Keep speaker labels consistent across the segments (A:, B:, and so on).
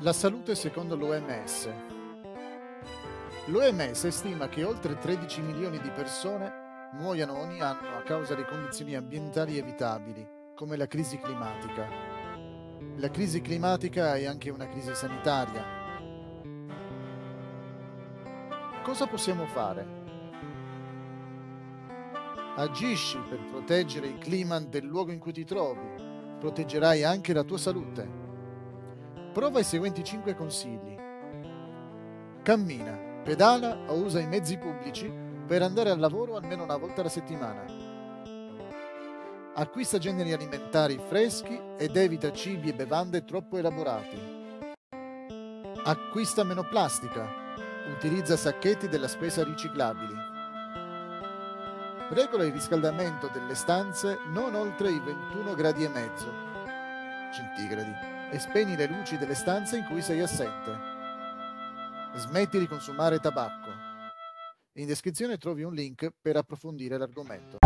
A: La salute secondo l'OMS. L'OMS stima che oltre 13 milioni di persone muoiano ogni anno a causa di condizioni ambientali evitabili, come la crisi climatica. La crisi climatica è anche una crisi sanitaria. Cosa possiamo fare? Agisci per proteggere il clima del luogo in cui ti trovi. Proteggerai anche la tua salute. Prova i seguenti 5 consigli. Cammina, pedala o usa i mezzi pubblici per andare al lavoro almeno una volta alla settimana. Acquista generi alimentari freschi ed evita cibi e bevande troppo elaborati. Acquista meno plastica. Utilizza sacchetti della spesa riciclabili. Regola il riscaldamento delle stanze non oltre i 21 gradi e mezzo centigradi e spegni le luci delle stanze in cui sei assente. Smetti di consumare tabacco. In descrizione trovi un link per approfondire l'argomento.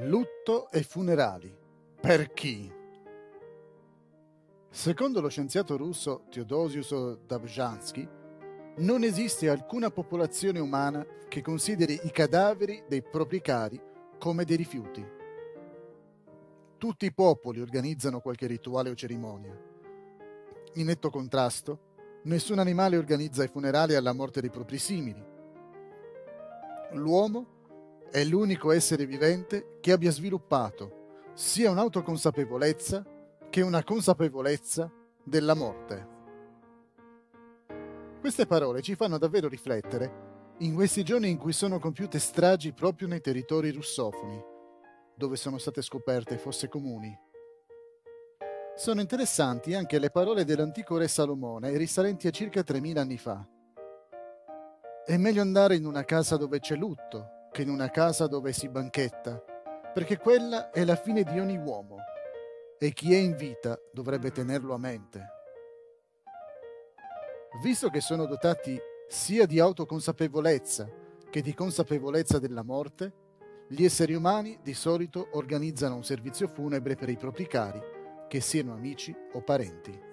A: Lutto e funerali. Per chi? Secondo lo scienziato russo Teodosius Dabzhansky, non esiste alcuna popolazione umana che consideri i cadaveri dei propri cari come dei rifiuti. Tutti i popoli organizzano qualche rituale o cerimonia. In netto contrasto, nessun animale organizza i funerali alla morte dei propri simili. L'uomo è l'unico essere vivente che abbia sviluppato sia un'autoconsapevolezza che una consapevolezza della morte. Queste parole ci fanno davvero riflettere in questi giorni in cui sono compiute stragi proprio nei territori russofoni, dove sono state scoperte fosse comuni. Sono interessanti anche le parole dell'antico re Salomone, risalenti a circa 3000 anni fa. È meglio andare in una casa dove c'è lutto che in una casa dove si banchetta, perché quella è la fine di ogni uomo e chi è in vita dovrebbe tenerlo a mente. Visto che sono dotati sia di autoconsapevolezza che di consapevolezza della morte, gli esseri umani di solito organizzano un servizio funebre per i propri cari, che siano amici o parenti.